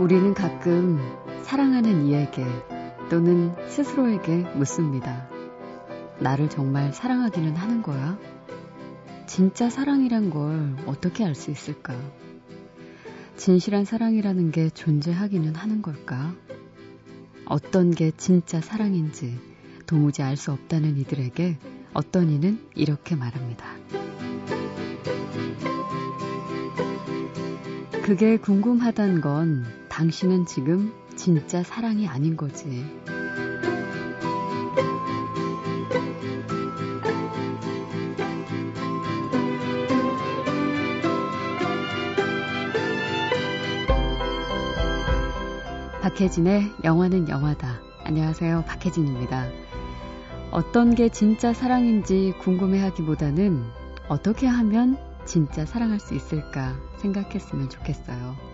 우리는 가끔 사랑하는 이에게 또는 스스로에게 묻습니다. 나를 정말 사랑하기는 하는 거야? 진짜 사랑이란 걸 어떻게 알 수 있을까? 진실한 사랑이라는 게 존재하기는 하는 걸까? 어떤 게 진짜 사랑인지 도무지 알 수 없다는 이들에게 어떤 이는 이렇게 말합니다. 그게 궁금하단 건 당신은 지금 진짜 사랑이 아닌 거지. 박혜진의 영화는 영화다. 안녕하세요. 박혜진입니다. 어떤 게 진짜 사랑인지 궁금해 하기보다는 어떻게 하면 진짜 사랑할 수 있을까 생각했으면 좋겠어요.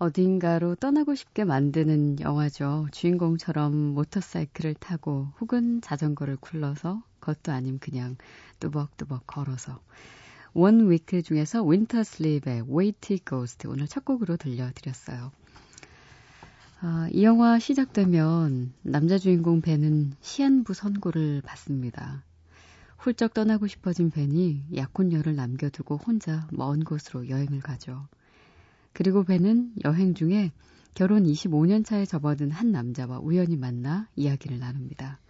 어딘가로 떠나고 싶게 만드는 영화죠. 주인공처럼 모터사이클을 타고 혹은 자전거를 굴러서 그것도 아님 그냥 뚜벅뚜벅 걸어서 One Week 중에서 Wintersleep의 Weighty Ghost 오늘 첫 곡으로 들려드렸어요. 아, 이 영화 시작되면 남자 주인공 벤은 시한부 선고를 받습니다. 훌쩍 떠나고 싶어진 벤이 약혼녀를 남겨두고 혼자 먼 곳으로 여행을 가죠. 그리고 벤은 여행 중에 결혼 25년 차에 접어든 한 남자와 우연히 만나 이야기를 나눕니다.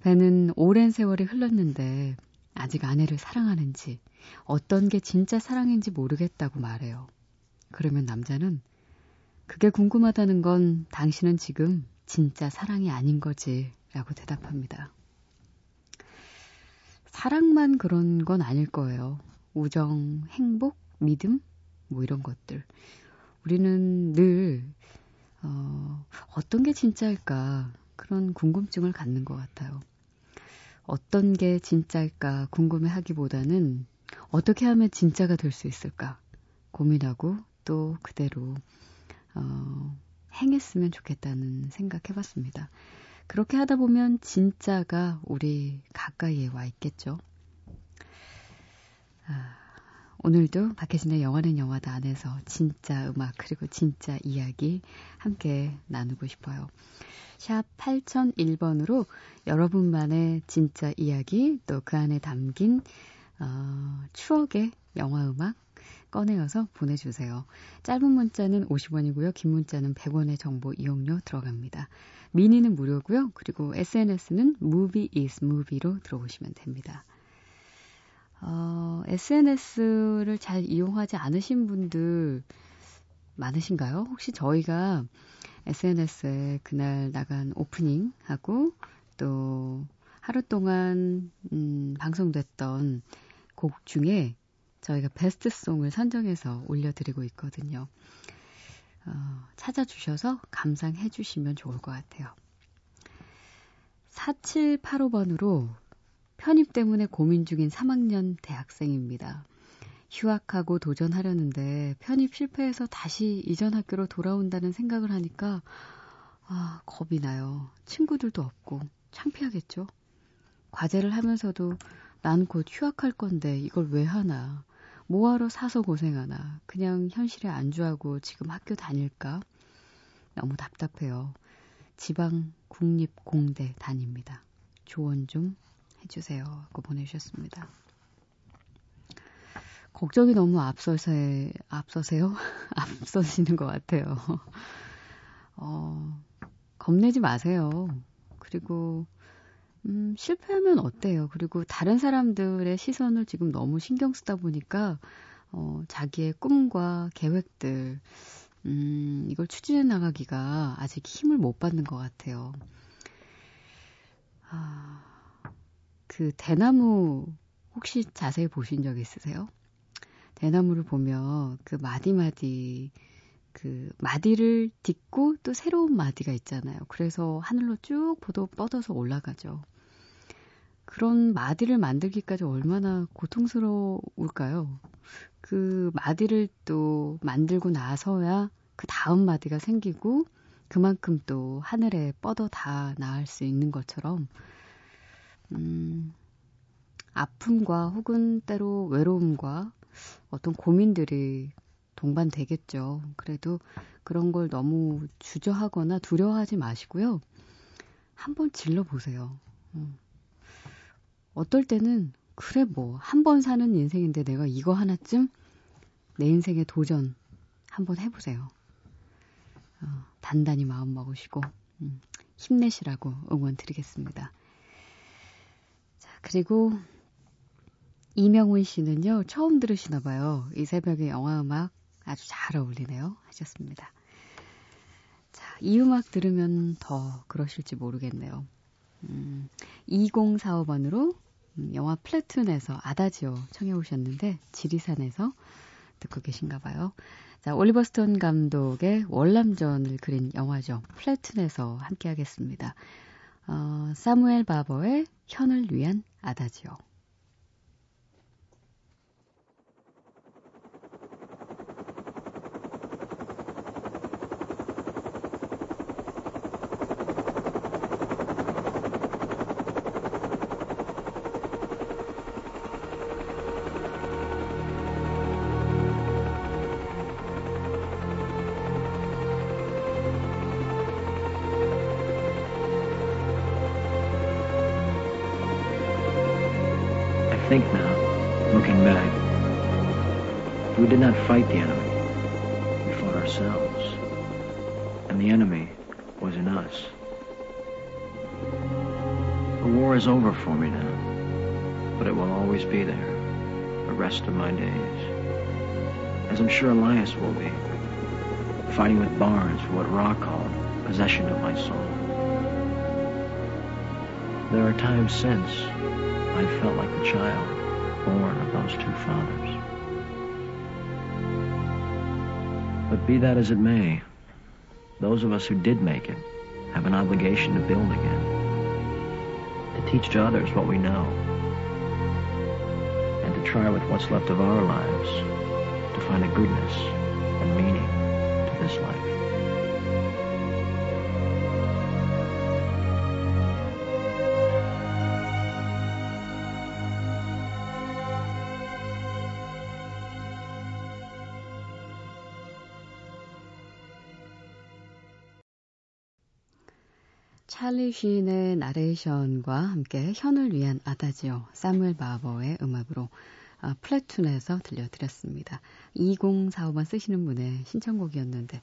벤은 오랜 세월이 흘렀는데 아직 아내를 사랑하는지 어떤 게 진짜 사랑인지 모르겠다고 말해요. 그러면 남자는 그게 궁금하다는 건 당신은 지금 진짜 사랑이 아닌 거지 라고 대답합니다. 사랑만 그런 건 아닐 거예요. 우정, 행복, 믿음, 뭐 이런 것들. 우리는 늘, 어, 어떤 게 진짜일까 그런 궁금증을 갖는 것 같아요. 어떤 게 진짜일까 궁금해 하기보다는 어떻게 하면 진짜가 될 수 있을까 고민하고 또 그대로, 어, 행했으면 좋겠다는 생각 해 봤습니다. 그렇게 하다 보면 진짜가 우리 가까이에 와 있겠죠. 아, 오늘도 박혜진의 영화는 영화다 안에서 진짜 음악 그리고 진짜 이야기 함께 나누고 싶어요. 샵 8001번으로 여러분만의 진짜 이야기 또 그 안에 담긴 어, 추억의 영화 음악 꺼내어서 보내주세요. 짧은 문자는 50원이고요. 긴 문자는 100원의 정보 이용료 들어갑니다. 미니는 무료고요. 그리고 SNS는 movie is movie로 들어오시면 됩니다. 어, SNS를 잘 이용하지 않으신 분들 많으신가요? 혹시 저희가 SNS에 그날 나간 오프닝하고 또 하루 동안 음, 방송됐던 곡 중에 저희가 베스트송을 선정해서 올려드리고 있거든요. 어, 찾아주셔서 감상해 주시면 좋을 것 같아요. 4785번으로 편입 때문에 고민 중인 3학년 대학생입니다. 휴학하고 도전하려는데 편입 실패해서 다시 이전 학교로 돌아온다는 생각을 하니까 아, 겁이 나요. 친구들도 없고 창피하겠죠? 과제를 하면서도 난 곧 휴학할 건데 이걸 왜 하나? 뭐하러 사서 고생하나? 그냥 현실에 안주하고 지금 학교 다닐까? 너무 답답해요. 지방 국립공대 다닙니다. 조언 좀 해주세요. 하고 보내주셨습니다. 걱정이 너무 앞서세, 앞서세요? 앞서시는 것 같아요. 어, 겁내지 마세요. 그리고, 음, 실패하면 어때요? 그리고 다른 사람들의 시선을 지금 너무 신경 쓰다 보니까, 어, 자기의 꿈과 계획들, 음, 이걸 추진해 나가기가 아직 힘을 못 받는 것 같아요. 아, 그 대나무 혹시 자세히 보신 적 있으세요? 대나무를 보면 그 마디마디 그 마디를 딛고 또 새로운 마디가 있잖아요. 그래서 하늘로 쭉 보도 뻗어서 올라가죠. 그런 마디를 만들기까지 얼마나 고통스러울까요? 그 마디를 또 만들고 나서야 그 다음 마디가 생기고 그만큼 또 하늘에 뻗어 다 나을 수 있는 것처럼, 음, 아픔과 혹은 때로 외로움과 어떤 고민들이 동반되겠죠. 그래도 그런 걸 너무 주저하거나 두려워하지 마시고요. 한번 질러보세요. 음. 어떨 때는, 그래, 뭐, 한 번 사는 인생인데 내가 이거 하나쯤 내 인생에 도전 한번 해보세요. 어, 단단히 마음 먹으시고, 음, 힘내시라고 응원 드리겠습니다. 자, 그리고 이명훈 씨는요, 처음 들으시나 봐요. 이 새벽에 영화 음악 아주 잘 어울리네요. 하셨습니다. 자, 이 음악 들으면 더 그러실지 모르겠네요. 음, 2045번으로 음, 영화 플래툰에서 아다지오 청해 오셨는데 지리산에서 듣고 계신가 봐요. 자, 올리버 스톤 감독의 월남전을 그린 영화죠. 플래툰에서 함께 하겠습니다. 어, 사무엘 바버의 현을 위한 아다지오. Not fight the enemy. We fought ourselves. And the enemy was in us. The war is over for me now, but it will always be there, the rest of my days. As I'm sure Elias will be, fighting with Barnes for what Ra called possession of my soul. There are times since I've felt like the child born of those two fathers. But be that as it may, those of us who did make it have an obligation to build again, to teach to others what we know, and to try with what's left of our lives to find a goodness and meaning to this life. 찰리 쉰의 나레이션과 함께 현을 위한 아다지오 사무엘 바버의 음악으로 아, 플래툰에서 들려드렸습니다. 2045번 쓰시는 분의 신청곡이었는데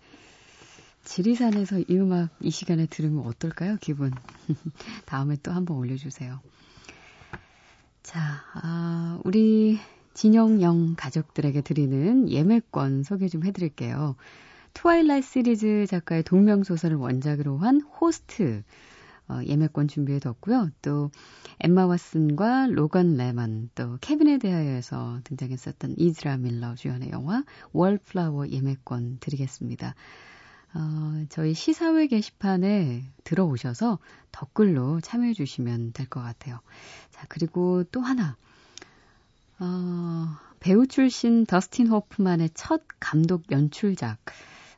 지리산에서 이 음악 이 시간에 들으면 어떨까요? 기분. 다음에 또 한번 올려주세요. 자, 아, 우리 진영영 가족들에게 드리는 예매권 소개 좀 해드릴게요. Twilight 시리즈 작가의 동명소설을 원작으로 한 호스트 어, 예매권 준비해뒀고요. 또 엠마 왓슨과 로건 레먼, 또 케빈에 대하여에서 등장했었던 이즈라 밀러 주연의 영화 월플라워 예매권 드리겠습니다. 어, 저희 시사회 게시판에 들어오셔서 댓글로 참여해 주시면 될 것 같아요. 자, 그리고 또 하나. 어, 배우 출신 더스틴 호프만의 첫 감독 연출작.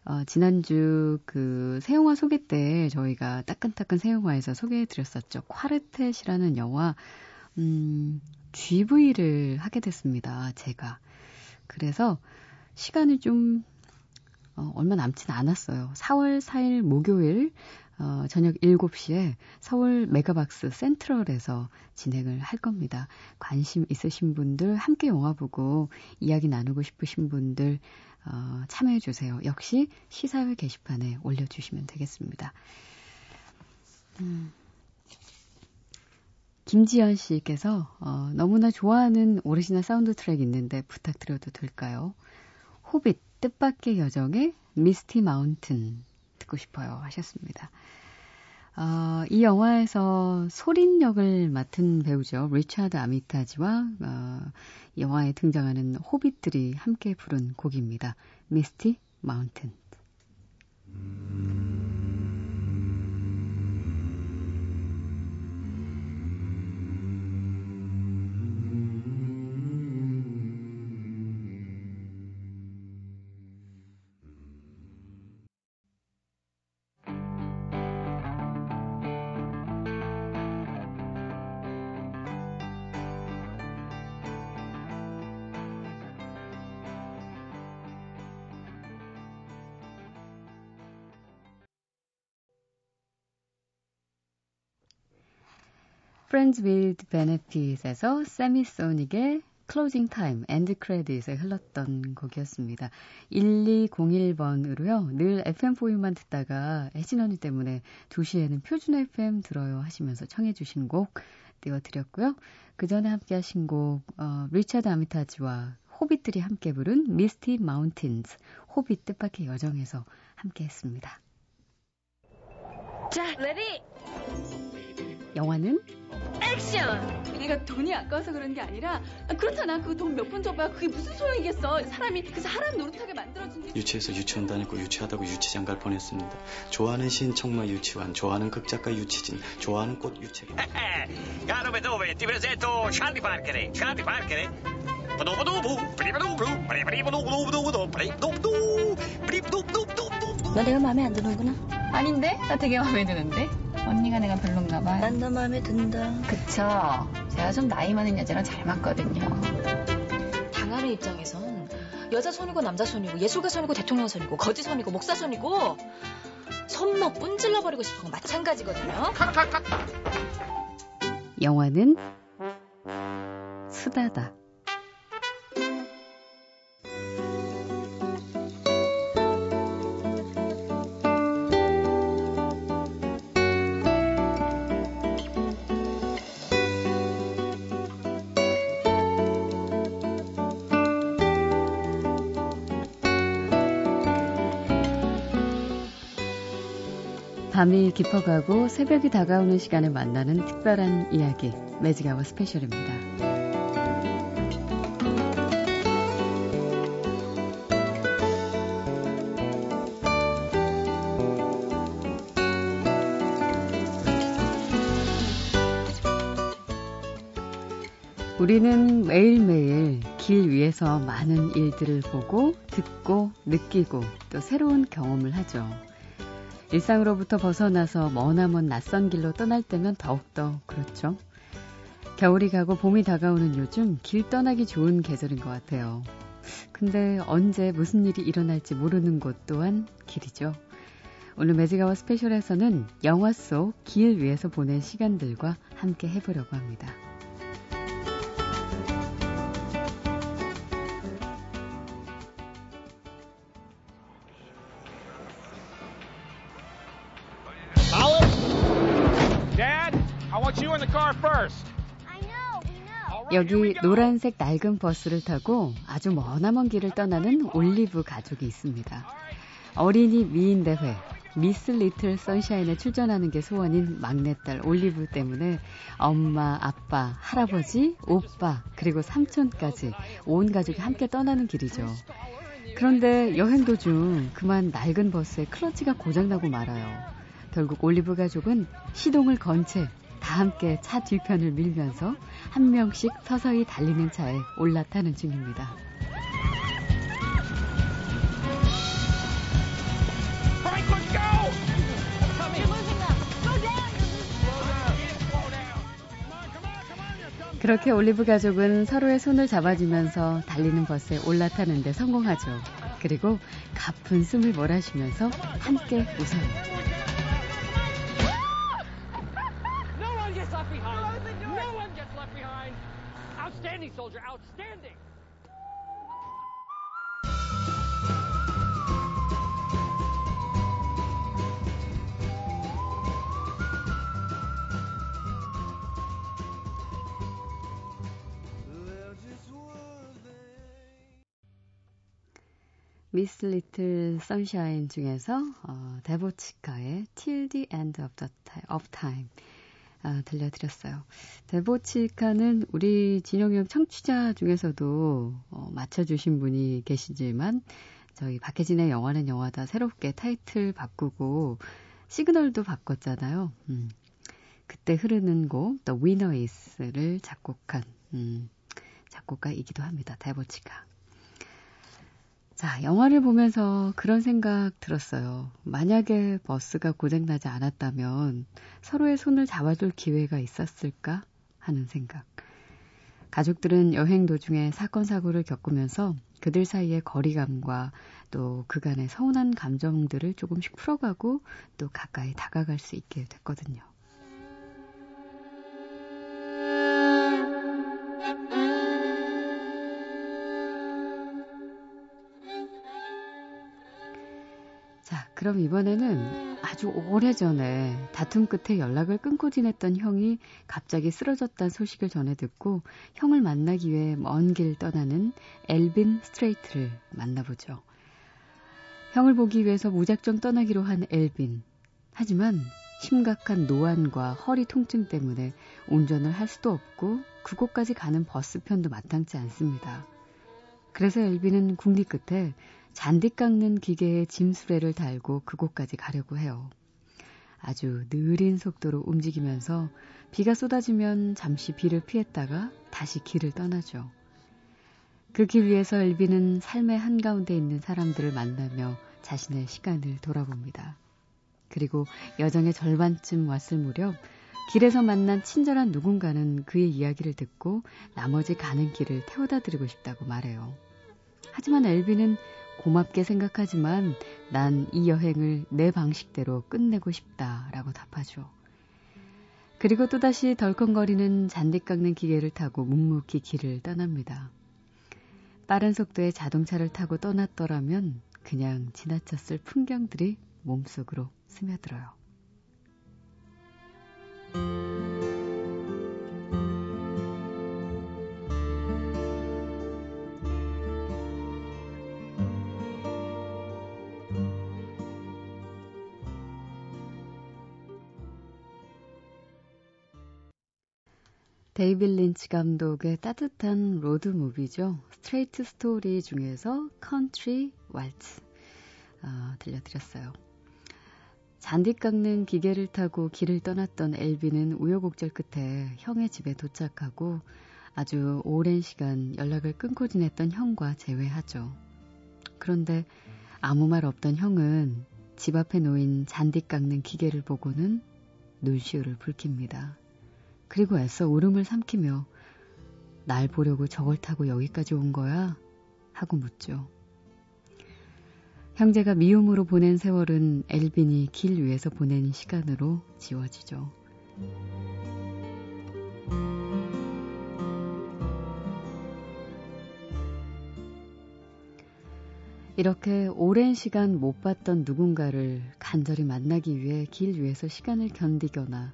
어, 지난주 그 새영화 소개 때 저희가 따끈따끈 새영화에서 소개해 드렸었죠. 콰르텟이라는 영화, 음, GV를 하게 됐습니다. 제가. 그래서 시간이 좀, 어, 얼마 남진 않았어요. 4월 4일 목요일, 어, 저녁 7시에 서울 메가박스 센트럴에서 진행을 할 겁니다. 관심 있으신 분들, 함께 영화 보고 이야기 나누고 싶으신 분들, 어, 참여해 주세요. 역시 시사회 게시판에 올려주시면 되겠습니다. 음. 김지연 씨께서 어, 너무나 좋아하는 오리지널 사운드 트랙 있는데 부탁드려도 될까요? 호빗 뜻밖의 여정의 Misty Mountain 듣고 싶어요 하셨습니다. 어, 이 영화에서 소린 역을 맡은 배우죠. 리차드 아미타지와 어, 영화에 등장하는 호빗들이 함께 부른 곡입니다. 미스티 마운틴. Friends with Benefits에서 Semisonic의 Closing Time, end credit에 흘렀던 곡이었습니다. 1201번으로요. 늘 FM4U만 듣다가 혜진 언니 때문에 2시에는 표준 FM 들어요 하시면서 청해 주신 곡 띄워드렸고요. 그 전에 함께 하신 곡 어, 리차드 아미타지와 호빗들이 함께 부른 Misty Mountains, 호빗 뜻밖의 여정에서 함께 했습니다. 자, 레디! 영화는 액션! 내가 돈이 아까워서 그런 게 아니라 아, 그렇잖아. 그 돈몇푼 줘봐야 그게 무슨 소용이겠어. 사람이 그 사람 노릇하게 만들어준 게 유치해서 유치원 다니고 유치하다고 유치장 갈 뻔했습니다. 좋아하는 신 청마 유치원, 좋아하는 극작가 유치진, 좋아하는 꽃 유채가. Caro dove ti presento Charlie Parker. Parker. 너 내가 마음에 안 드는구나. 아닌데? 나 되게 마음에 드는데? 언니가 내가 별론가 봐요. 난너 마음에 든다. 그쵸. 제가 좀 나이 많은 여자랑 잘 맞거든요. 당하는 입장에선 여자 손이고 남자 손이고 예술가 손이고 대통령 손이고 거지 손이고 목사 손이고 손목 뿜질러 버리고 싶은 건 마찬가지거든요. 영화는 수다다. 밤이 깊어가고 새벽이 다가오는 시간에 만나는 특별한 이야기, 매직아워 스페셜입니다. 우리는 매일매일 길 위에서 많은 일들을 보고, 듣고, 느끼고, 또 새로운 경험을 하죠. 일상으로부터 벗어나서 머나먼 낯선 길로 떠날 때면 더욱더 그렇죠. 겨울이 가고 봄이 다가오는 요즘 길 떠나기 좋은 계절인 것 같아요. 근데 언제 무슨 일이 일어날지 모르는 곳 또한 길이죠. 오늘 매직아워 스페셜에서는 영화 속 길 위에서 보낸 시간들과 함께 해보려고 합니다. 여기 노란색 낡은 버스를 타고 아주 머나먼 길을 떠나는 올리브 가족이 있습니다. 어린이 미인 대회 Miss Little Sunshine에 출전하는 게 소원인 막내딸 올리브 때문에 엄마, 아빠, 할아버지, 오빠, 그리고 삼촌까지 온 가족이 함께 떠나는 길이죠. 그런데 여행 도중 그만 낡은 버스에 클러치가 고장나고 말아요. 결국 올리브 가족은 시동을 건 채 다 함께 차 뒤편을 밀면서 한 명씩 서서히 달리는 차에 올라타는 중입니다. 그렇게 올리브 가족은 서로의 손을 잡아주면서 달리는 버스에 올라타는데 성공하죠. 그리고 가쁜 숨을 몰아쉬면서 함께 웃어요. Outstanding, soldier. Outstanding. 미스 리틀 선샤인 중에서 어, 데보치카의 Till the End of, the time, of Time 아, 들려드렸어요. 데보치카는 우리 진영형 청취자 중에서도 어, 맞춰주신 분이 계시지만 저희 박혜진의 영화는 영화다 새롭게 타이틀 바꾸고 시그널도 바꿨잖아요. 음, 그때 흐르는 곡 The Winner Is를 작곡한 음, 작곡가이기도 합니다. 데보치카. 자, 영화를 보면서 그런 생각 들었어요. 만약에 버스가 고장나지 않았다면 서로의 손을 잡아줄 기회가 있었을까 하는 생각. 가족들은 여행 도중에 사건, 사고를 겪으면서 그들 사이의 거리감과 또 그간의 서운한 감정들을 조금씩 풀어가고 또 가까이 다가갈 수 있게 됐거든요. 그럼 이번에는 아주 오래전에 다툼 끝에 연락을 끊고 지냈던 형이 갑자기 쓰러졌다는 소식을 전해 듣고 형을 만나기 위해 먼 길 떠나는 엘빈 스트레이트를 만나보죠. 형을 보기 위해서 무작정 떠나기로 한 엘빈. 하지만 심각한 노안과 허리 통증 때문에 운전을 할 수도 없고 그곳까지 가는 버스편도 마땅치 않습니다. 그래서 엘빈은 궁리 끝에 잔디 깎는 기계에 짐수레를 달고 그곳까지 가려고 해요. 아주 느린 속도로 움직이면서 비가 쏟아지면 잠시 비를 피했다가 다시 길을 떠나죠. 그 길 위에서 엘비는 삶의 한가운데 있는 사람들을 만나며 자신의 시간을 돌아봅니다. 그리고 여정의 절반쯤 왔을 무렵 길에서 만난 친절한 누군가는 그의 이야기를 듣고 나머지 가는 길을 태워다 드리고 싶다고 말해요. 하지만 엘비는 고맙게 생각하지만 난 이 여행을 내 방식대로 끝내고 싶다라고 답하죠. 그리고 또다시 덜컹거리는 잔디 깎는 기계를 타고 묵묵히 길을 떠납니다. 빠른 속도의 자동차를 타고 떠났더라면 그냥 지나쳤을 풍경들이 몸속으로 스며들어요. 데이빗 린치 감독의 따뜻한 로드 무비죠. Straight Story 중에서 Country Waltz 어, 들려드렸어요. 잔디 깎는 기계를 타고 길을 떠났던 앨빈은 우여곡절 끝에 형의 집에 도착하고 아주 오랜 시간 연락을 끊고 지냈던 형과 재회하죠. 그런데 아무 말 없던 형은 집 앞에 놓인 잔디 깎는 기계를 보고는 눈시울을 붉힙니다. 그리고 애써 울음을 삼키며 날 보려고 저걸 타고 여기까지 온 거야? 하고 묻죠. 형제가 미움으로 보낸 세월은 엘빈이 길 위에서 보낸 시간으로 지워지죠. 이렇게 오랜 시간 못 봤던 누군가를 간절히 만나기 위해 길 위에서 시간을 견디거나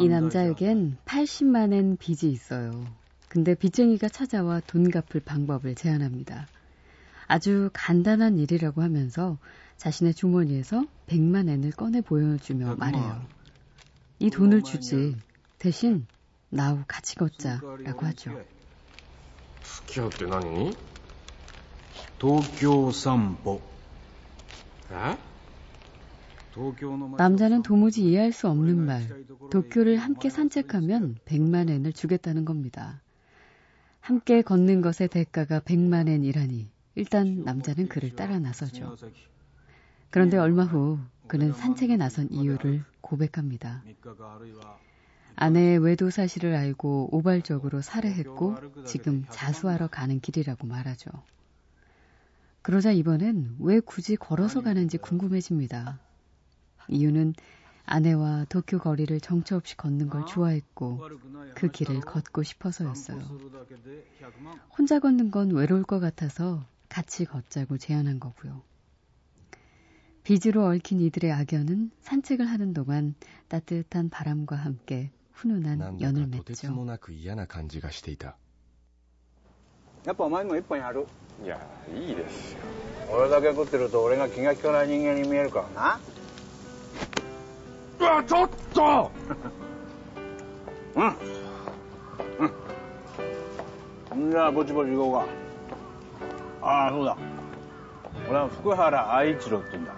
이 남자에겐 80만엔 빚이 있어요. 근데 빚쟁이가 찾아와 돈 갚을 방법을 제안합니다. 아주 간단한 일이라고 하면서 자신의 주머니에서 100만 엔을 꺼내 보여주며 말해요. 이 돈을 주지 대신 나우 같이 걷자라고 하죠. 스키할 때 나니? 도쿄 삼보. 에? 남자는 도무지 이해할 수 없는 말. 도쿄를 함께 산책하면 100만 엔을 주겠다는 겁니다. 함께 걷는 것의 대가가 100만 엔이라니 일단 남자는 그를 따라 나서죠. 그런데 얼마 후 그는 산책에 나선 이유를 고백합니다. 아내의 외도 사실을 알고 우발적으로 살해했고 지금 자수하러 가는 길이라고 말하죠. 그러자 이번엔 왜 굳이 걸어서 가는지 궁금해집니다. 이유는 아내와 도쿄 거리를 정처 없이 걷는 걸 좋아했고 그 길을 걷고 싶어서였어요. 혼자 걷는 건 외로울 것 같아서 같이 걷자고 제안한 거고요. 빚으로 얽힌 이들의 악연은 산책을 하는 동안 따뜻한 바람과 함께 훈훈한 연을 맺죠. やっぱお前も一本やるいやいいですよ俺だけ食ってると俺が気が利かない人間に見えるからな うわちょっとうんうんじゃあぼちぼち行こうかああそうだ俺は福原愛一郎って言うんだ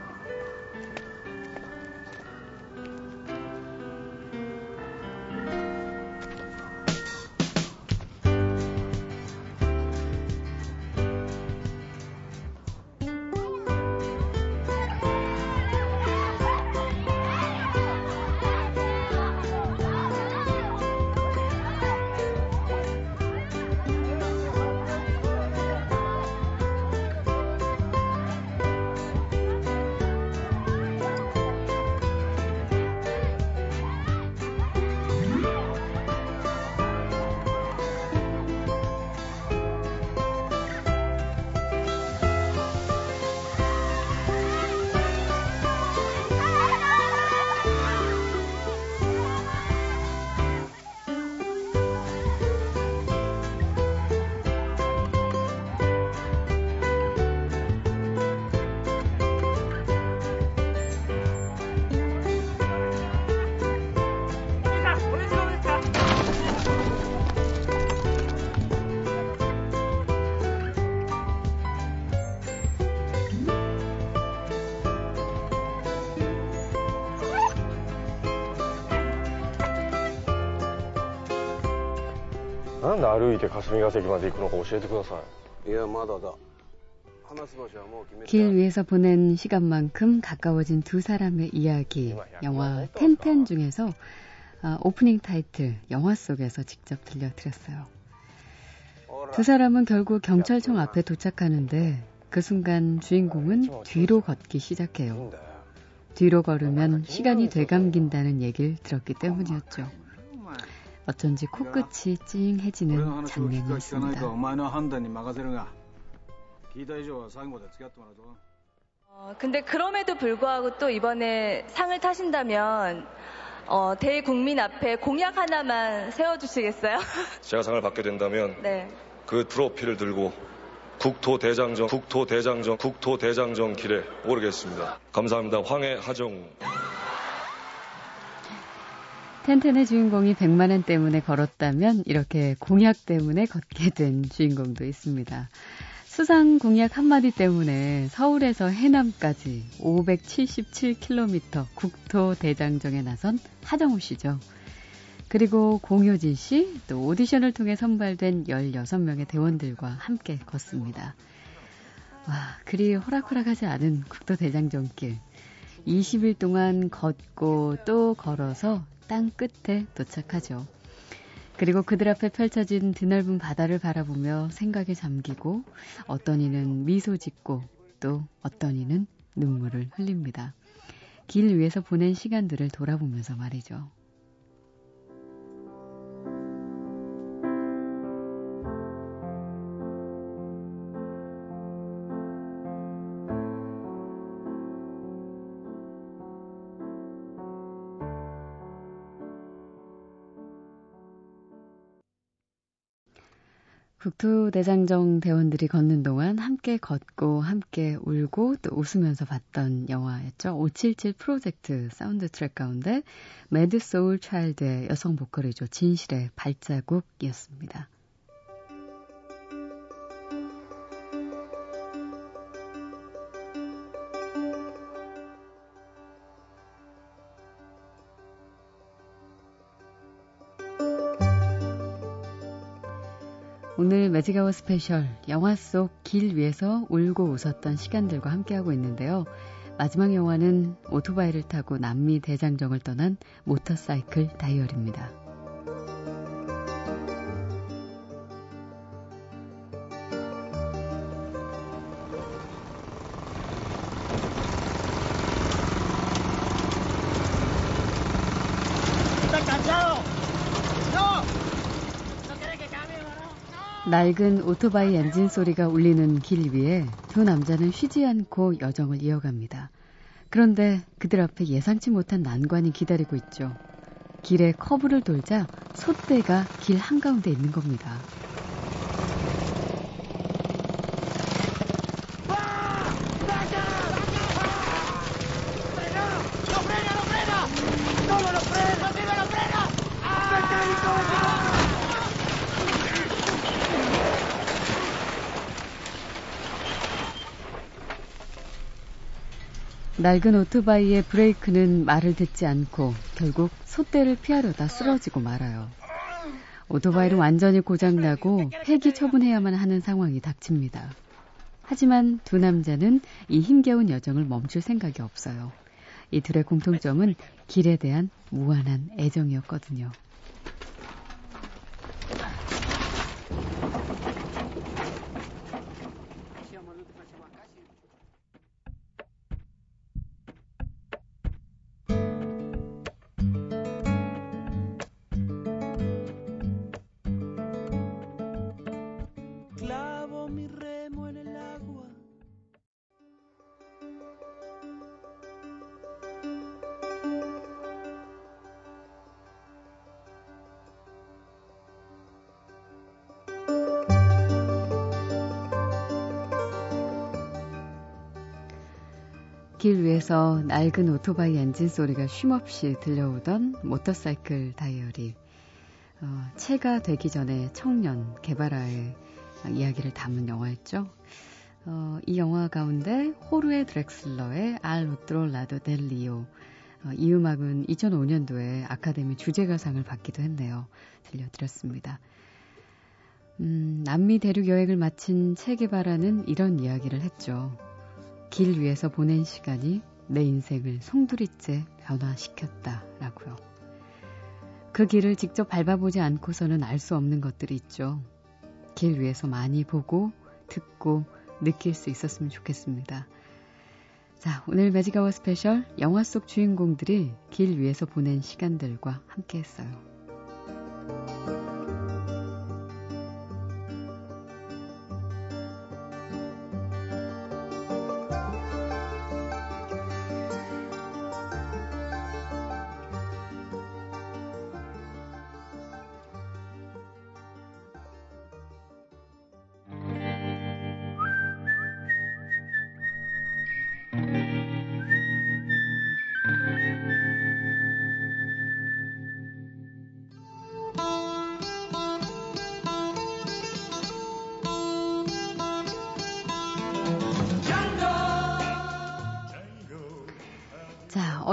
なんで歩いて霞ヶ関まで行くのか教えてください。いや、まだだ。話す場所はもう決めた。 길 위에서 보낸 시간만큼 가까워진 두 사람의 이야기. 영화 텐텐 중에서 아, 오프닝 타이틀 영화 속에서 직접 들려드렸어요. 두 사람은 결국 경찰청 앞에 도착하는데 그 순간 주인공은 뒤로 걷기 시작해요. 뒤로 걸으면 시간이 되감긴다는 얘기를 들었기 때문이었죠. 어쩐지 코끝이 찡해지는 장면이었습니다. 어, 근데 그럼에도 불구하고 또 이번에 상을 타신다면 어, 대국민 앞에 공약 하나만 세워주시겠어요? 제가 상을 받게 된다면 네. 그 트로피를 들고 국토대장정, 국토대장정, 국토대장정 길에 오르겠습니다. 감사합니다. 황해 하정우. 텐텐의 주인공이 100만 원 때문에 걸었다면 이렇게 공약 때문에 걷게 된 주인공도 있습니다. 수상 공약 한마디 때문에 서울에서 해남까지 577km 국토 대장정에 나선 하정우 씨죠. 그리고 공효진 씨, 또 오디션을 통해 선발된 16명의 대원들과 함께 걷습니다. 와, 그리 호락호락하지 않은 국토 대장정길. 20일 동안 걷고 또 걸어서 땅 끝에 도착하죠. 그리고 그들 앞에 펼쳐진 드넓은 바다를 바라보며 생각에 잠기고 어떤 이는 미소 짓고 또 어떤 이는 눈물을 흘립니다. 길 위에서 보낸 시간들을 돌아보면서 말이죠. 국토대장정 대원들이 걷는 동안 함께 걷고 함께 울고 또 웃으면서 봤던 영화였죠. 577 프로젝트 사운드 트랙 가운데 매드 소울 차일드의 여성 보컬이죠. 진실의 발자국이었습니다. 매직아워 스페셜 영화 속 길 위에서 울고 웃었던 시간들과 함께하고 있는데요. 마지막 영화는 오토바이를 타고 남미 대장정을 떠난 모터사이클 다이어리입니다. 낡은 오토바이 엔진 소리가 울리는 길 위에 두 남자는 쉬지 않고 여정을 이어갑니다. 그런데 그들 앞에 예상치 못한 난관이 기다리고 있죠. 길에 커브를 돌자 솥대가 길 한가운데 있는 겁니다. 낡은 오토바이의 브레이크는 말을 듣지 않고 결국 솥대를 피하려다 쓰러지고 말아요. 오토바이를 완전히 고장나고 폐기 처분해야만 하는 상황이 닥칩니다. 하지만 두 남자는 이 힘겨운 여정을 멈출 생각이 없어요. 이 둘의 공통점은 길에 대한 무한한 애정이었거든요. 길 위에서 낡은 오토바이 엔진 소리가 쉼없이 들려오던 모터사이클 다이어리. 어, 체가 되기 전에 청년 게바라의 이야기를 담은 영화였죠. 어, 이 영화 가운데 호르헤 드렉슬러의 Al otro lado del río. 어, 이 음악은 2005년도에 아카데미 주제가상을 받기도 했네요. 들려드렸습니다. 음, 남미 대륙 여행을 마친 체게바라는 이런 이야기를 했죠. 길 위에서 보낸 시간이 내 인생을 송두리째 변화시켰다라고요. 그 길을 직접 밟아보지 않고서는 알 수 없는 것들이 있죠. 길 위에서 많이 보고 듣고 느낄 수 있었으면 좋겠습니다. 자, 오늘 매직아워 스페셜 영화 속 주인공들이 길 위에서 보낸 시간들과 함께 했어요.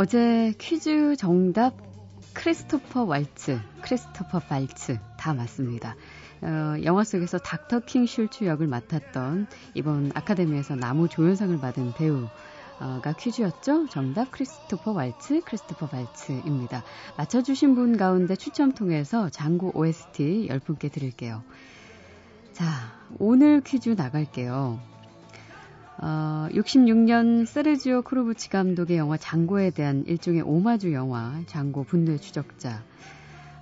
어제 퀴즈 정답 크리스토퍼 왈츠, 크리스토퍼 발츠 다 맞습니다. 어, 영화 속에서 닥터 킹 슐츠 역을 맡았던 이번 아카데미에서 나무 조연상을 받은 배우 가 퀴즈였죠. 정답 크리스토퍼 왈츠, 크리스토퍼 발츠입니다. 맞춰주신 분 가운데 추첨 통해서 장구 OST 10분께 드릴게요. 자, 오늘 퀴즈 나갈게요. 어, 66년 세르지오 코르부치 감독의 영화 장고에 대한 일종의 오마주 영화 장고 분노의 추적자.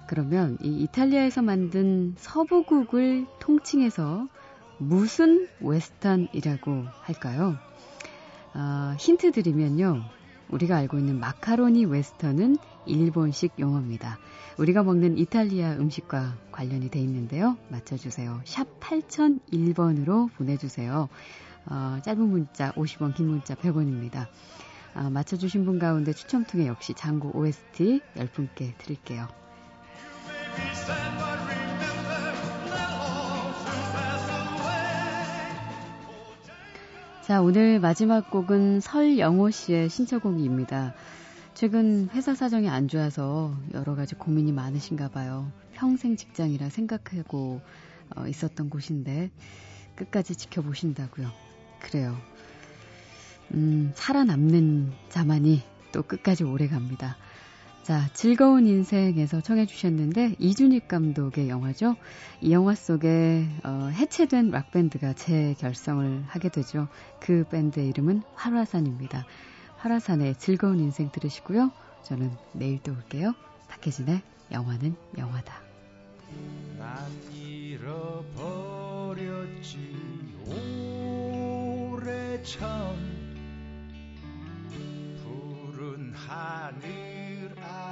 그러면 이 이탈리아에서 만든 서부극을 통칭해서 무슨 웨스턴이라고 할까요? 어, 힌트 드리면요. 우리가 알고 있는 마카로니 웨스턴은 일본식 용어입니다. 우리가 먹는 이탈리아 음식과 관련이 돼 있는데요. 맞춰주세요. 샵 8001번으로 보내주세요. 어, 짧은 문자 50원, 긴 문자 100원입니다. 어, 맞춰주신 분 가운데 추첨 통해 역시 장구 OST 10분께 드릴게요. 자, 오늘 마지막 곡은 설영호 씨의 신청곡입니다. 최근 회사 사정이 안 좋아서 여러 가지 고민이 많으신가 봐요. 평생 직장이라 생각하고 어, 있었던 곳인데 끝까지 지켜보신다고요. 그래요. 음, 살아남는 자만이 또 끝까지 오래 갑니다. 자, 즐거운 인생에서 청해 주셨는데, 이준익 감독의 영화죠. 이 영화 속에, 어, 해체된 락 밴드가 재결성을 하게 되죠. 그 밴드의 이름은 활화산입니다. 활화산의 즐거운 인생 들으시고요. 저는 내일 또 올게요. 박혜진의 영화는 영화다. 난 잃어버렸지 오 오래전 푸른 하늘 아래